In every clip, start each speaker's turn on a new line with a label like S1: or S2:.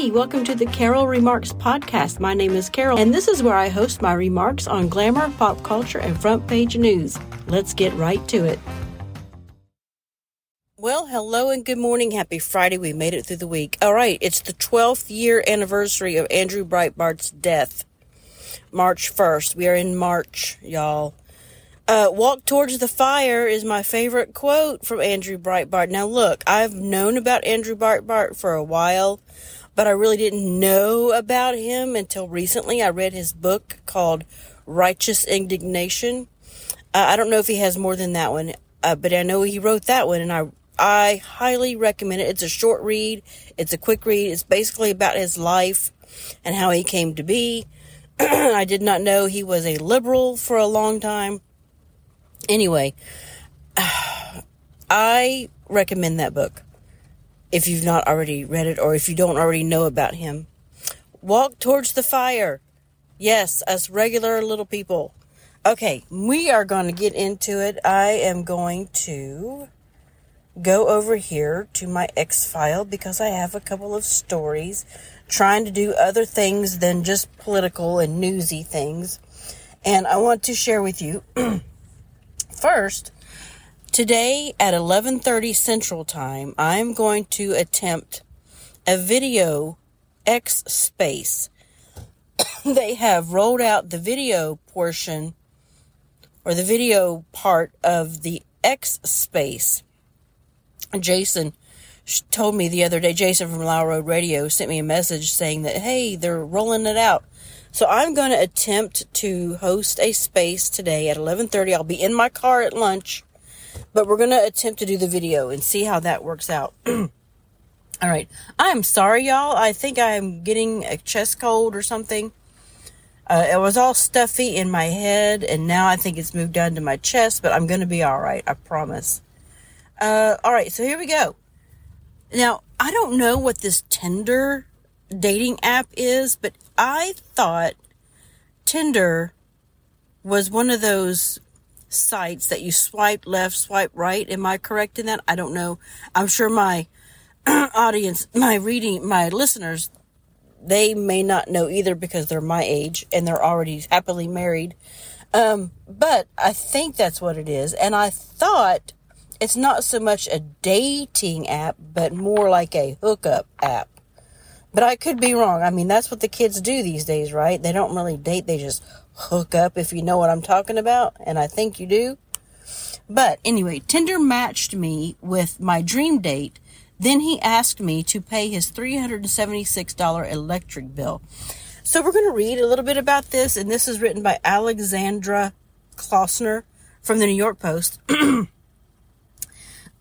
S1: Hey, welcome to the Carol Remarks podcast. My name is Carol, and this is where I host my remarks on glamour, pop culture, and front page news. Let's get right to it. Well, hello and good morning. Happy Friday. We made it through the week. All right, it's the 12th year anniversary of Andrew Breitbart's death. March 1st. We are in March, y'all. Uh, walk towards the fire is my favorite quote from Andrew Breitbart. Now, look, I've known about Andrew Breitbart for a while, but I really didn't know about him until recently. I read his book called Righteous Indignation. Uh, I don't know if he has more than that one, uh, but I know he wrote that one, and I I highly recommend it. It's a short read. It's a quick read. It's basically about his life and how he came to be. I did not know he was a liberal for a long time Anyway, I recommend that book if you've not already read it or if you don't already know about him. Walk towards the fire. Yes, us regular little people. Okay, we are going to get into it. I am going to go over here to my X file because I have a couple of stories trying to do other things than just political and newsy things. And I want to share with you First, today at 11:30 Central Time, I'm going to attempt a video X space. they have rolled out the video portion or the video part of the X space. Jason told me the other day, Jason from Loud Road Radio sent me a message saying that, hey, they're rolling it out. So I'm going to attempt to host a space today at 11:30. I'll be in my car at lunch, but we're going to attempt to do the video and see how that works out. All right. I'm sorry y'all. I think I'm getting a chest cold or something. Uh, it was all stuffy in my head and now I think it's moved down to my chest, but I'm going to be all right. I promise. Uh, all right. So here we go. Now, I don't know what this Tinder dating app is, but I thought Tinder was one of those sites that you swipe left, swipe right. Am I correct in that? I don't know. I'm sure my audience, my reading, my listeners, they may not know either because they're my age and they're already happily married. Um, but I think that's what it is. And I thought it's not so much a dating app, but more like a hookup app. But I could be wrong. I mean, that's what the kids do these days, right? They don't really date, they just hook up, if you know what I'm talking about. And I think you do. But anyway, Tinder matched me with my dream date. Then he asked me to pay his $376 electric bill. So we're going to read a little bit about this. And this is written by Alexandra Klausner from the New York Post.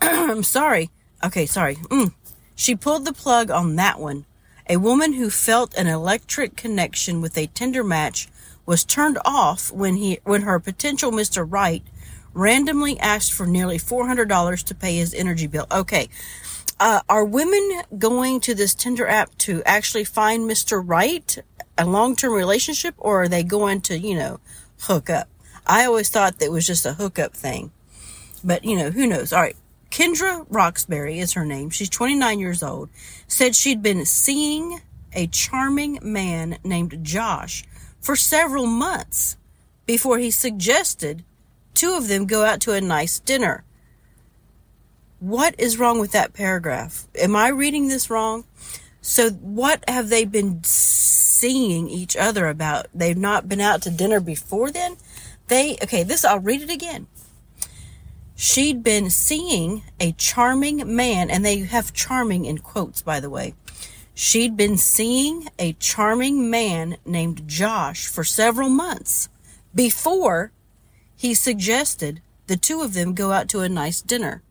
S1: I'm sorry. Okay, sorry. Mm. She pulled the plug on that one. A woman who felt an electric connection with a Tinder match was turned off when he when her potential Mr. Right randomly asked for nearly $400 to pay his energy bill. Okay. Uh, are women going to this Tinder app to actually find Mr. Right, a long-term relationship, or are they going to, you know, hook up? I always thought that was just a hookup thing. But, you know, who knows? All right. Kendra Roxbury is her name. She's 29 years old. Said she'd been seeing a charming man named Josh for several months before he suggested two of them go out to a nice dinner. What is wrong with that paragraph? Am I reading this wrong? So, what have they been seeing each other about? They've not been out to dinner before then? They, okay, this, I'll read it again she'd been seeing a charming man, and they have charming in quotes, by the way. She'd been seeing a charming man named Josh for several months before he suggested the two of them go out to a nice dinner.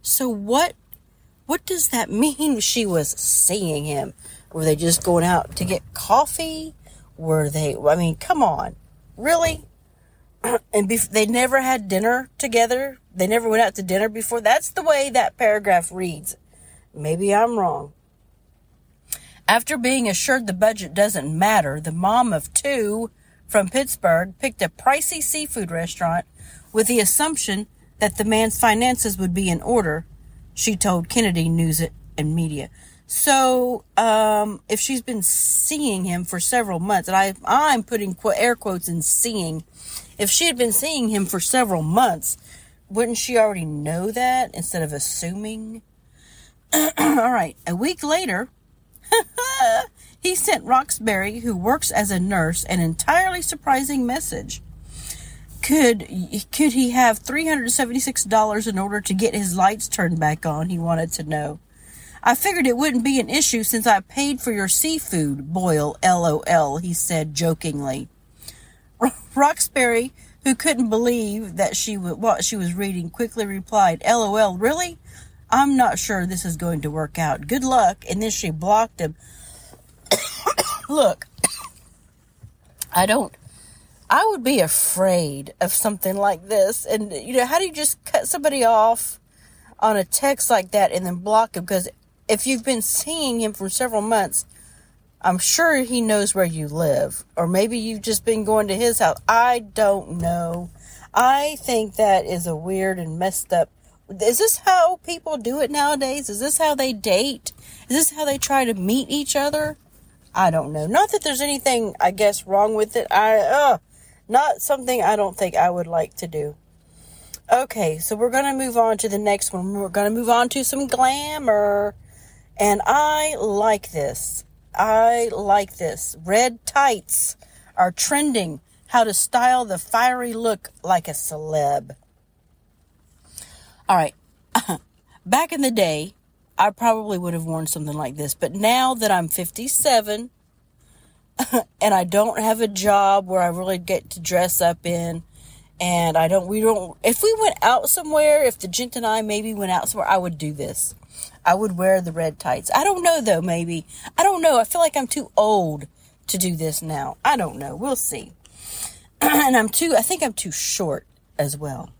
S1: So what what does that mean she was seeing him? Were they just going out to get coffee? Were they I mean, come on. Really? and bef- they never had dinner together. They never went out to dinner before. That's the way that paragraph reads. Maybe I'm wrong. After being assured the budget doesn't matter, the mom of two from Pittsburgh picked a pricey seafood restaurant with the assumption that the man's finances would be in order, she told Kennedy News and Media. So, um, if she's been seeing him for several months, and I, I'm putting air quotes in seeing, if she had been seeing him for several months, wouldn't she already know that instead of assuming? All right. A week later, he sent Roxbury, who works as a nurse, an entirely surprising message. Could could he have three hundred seventy six dollars in order to get his lights turned back on? He wanted to know. I figured it wouldn't be an issue since I paid for your seafood, boil. LOL, he said jokingly. Roxbury, who couldn't believe that she what she was reading, quickly replied, LOL, really? I'm not sure this is going to work out. Good luck. And then she blocked him. Look, I don't, I would be afraid of something like this. And, you know, how do you just cut somebody off on a text like that and then block him? Because if you've been seeing him for several months, I'm sure he knows where you live. Or maybe you've just been going to his house. I don't know. I think that is a weird and messed up is this how people do it nowadays? Is this how they date? Is this how they try to meet each other? I don't know. Not that there's anything, I guess, wrong with it. I, uh, not something I don't think I would like to do. Okay, so we're going to move on to the next one. We're going to move on to some glamour. And I like this. I like this. Red tights are trending. How to style the fiery look like a celeb. All right. Back in the day, I probably would have worn something like this, but now that I'm 57 and I don't have a job where I really get to dress up in and I don't we don't if we went out somewhere, if the gent and I maybe went out somewhere, I would do this. I would wear the red tights. I don't know though, maybe. I don't know. I feel like I'm too old to do this now. I don't know. We'll see. and I'm too I think I'm too short as well.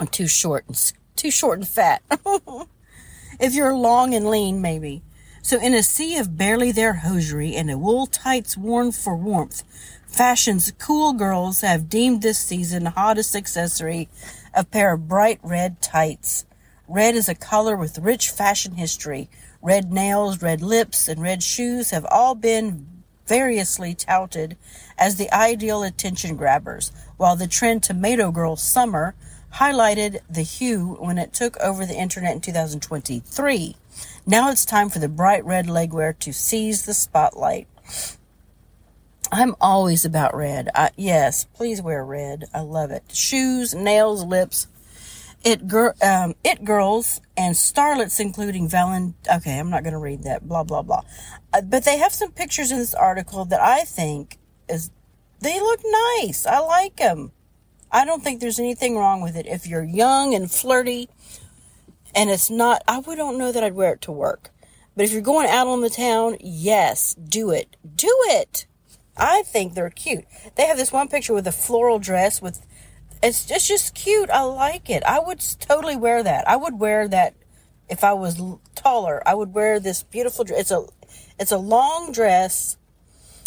S1: I'm too short and too short and fat. if you're long and lean, maybe. So, in a sea of barely there hosiery and a wool tights worn for warmth, fashion's cool girls have deemed this season hottest accessory a pair of bright red tights. Red is a color with rich fashion history. Red nails, red lips, and red shoes have all been variously touted as the ideal attention grabbers, while the trend Tomato Girl Summer highlighted the hue when it took over the internet in 2023. Now it's time for the bright red legwear to seize the spotlight. I'm always about red. I, yes, please wear red. I love it. Shoes, nails, lips. It, gir- um, it girls and starlets, including Valen. Okay, I'm not going to read that. Blah blah blah. Uh, but they have some pictures in this article that I think is they look nice. I like them. I don't think there's anything wrong with it. If you're young and flirty and it's not, I would don't know that I'd wear it to work. But if you're going out on the town, yes, do it. Do it. I think they're cute. They have this one picture with a floral dress with, it's just, just cute. I like it. I would totally wear that. I would wear that if I was taller. I would wear this beautiful dress. It's a, it's a long dress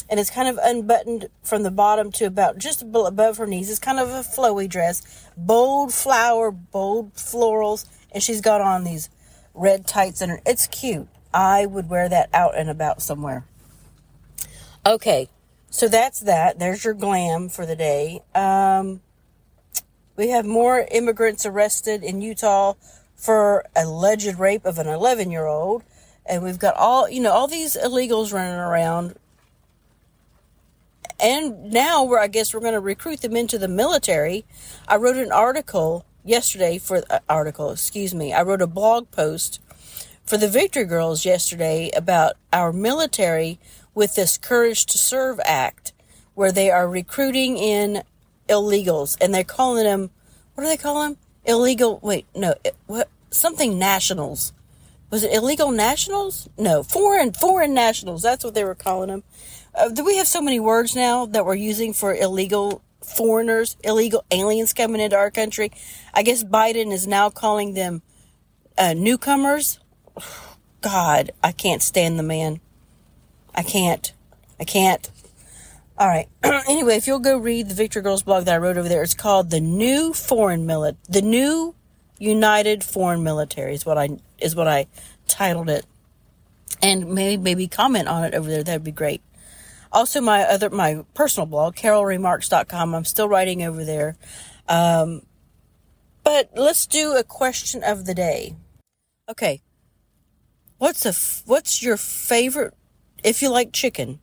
S1: and it's kind of unbuttoned from the bottom to about just above her knees. It's kind of a flowy dress, bold flower, bold florals, and she's got on these red tights and it's cute. I would wear that out and about somewhere. Okay, so that's that. There's your glam for the day. Um, we have more immigrants arrested in Utah for alleged rape of an 11 year old. And we've got all, you know, all these illegals running around and now we're I guess we're going to recruit them into the military. I wrote an article yesterday for uh, article, excuse me. I wrote a blog post for the Victory Girls yesterday about our military with this Courage to Serve Act where they are recruiting in illegals and they're calling them what do they call them? Illegal wait, no, what something nationals. Was it illegal nationals? No, foreign foreign nationals. That's what they were calling them uh, do we have so many words now that we're using for illegal foreigners, illegal aliens coming into our country? I guess Biden is now calling them uh, newcomers. God, I can't stand the man. I can't. I can't. All right. anyway, if you'll go read the Victory Girls blog that I wrote over there, it's called the New Foreign Military, the New United Foreign Military is what I is what I titled it. and maybe maybe comment on it over there. That'd be great. Also, my other my personal blog, carolremarks.com. I'm still writing over there. Um, but let's do a question of the day. Okay, what's a what's your favorite if you like chicken?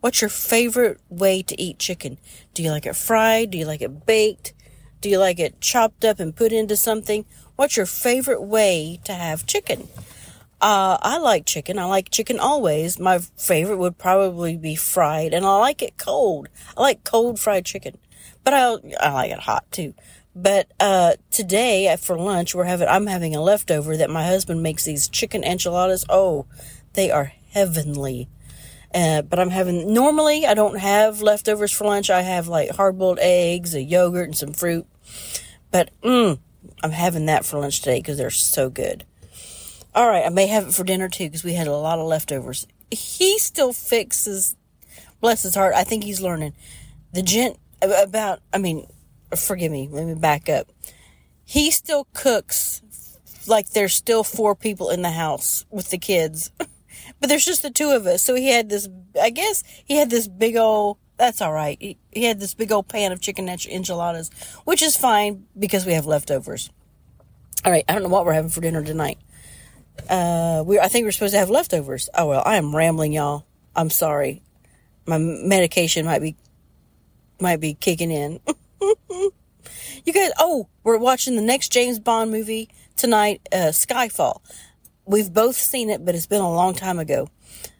S1: What's your favorite way to eat chicken? Do you like it fried? Do you like it baked? Do you like it chopped up and put into something? What's your favorite way to have chicken? Uh, I like chicken. I like chicken always. My favorite would probably be fried, and I like it cold. I like cold fried chicken, but I I like it hot too. But uh, today for lunch we're having I'm having a leftover that my husband makes these chicken enchiladas. Oh, they are heavenly. Uh, but I'm having normally I don't have leftovers for lunch. I have like hard boiled eggs, a yogurt, and some fruit. But mm, I'm having that for lunch today because they're so good. All right, I may have it for dinner too because we had a lot of leftovers. He still fixes, bless his heart. I think he's learning. The gent about, I mean, forgive me, let me back up. He still cooks like there's still four people in the house with the kids, but there's just the two of us. So he had this, I guess he had this big old, that's all right. He, he had this big old pan of chicken enchiladas, which is fine because we have leftovers. All right, I don't know what we're having for dinner tonight. Uh, we I think we're supposed to have leftovers. Oh well, I am rambling, y'all. I'm sorry. My medication might be might be kicking in. you guys, oh, we're watching the next James Bond movie tonight, uh, Skyfall. We've both seen it, but it's been a long time ago.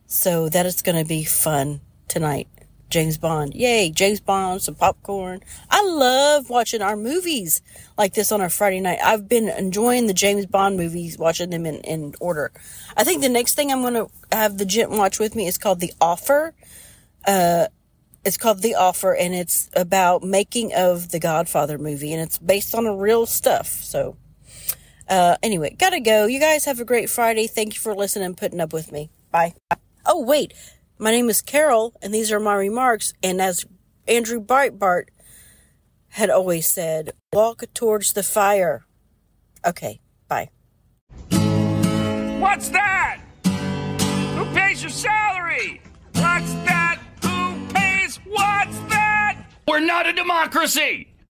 S1: So that is going to be fun tonight. James Bond. Yay, James Bond, some popcorn. I love watching our movies like this on a Friday night. I've been enjoying the James Bond movies, watching them in, in order. I think the next thing I'm going to have the gent watch with me is called The Offer. Uh, it's called The Offer, and it's about making of the Godfather movie, and it's based on a real stuff. So, uh, anyway, gotta go. You guys have a great Friday. Thank you for listening and putting up with me. Bye. Oh, wait. My name is Carol, and these are my remarks. And as Andrew Breitbart had always said, walk towards the fire. Okay, bye.
S2: What's that? Who pays your salary? What's that? Who pays? What's that?
S3: We're not a democracy!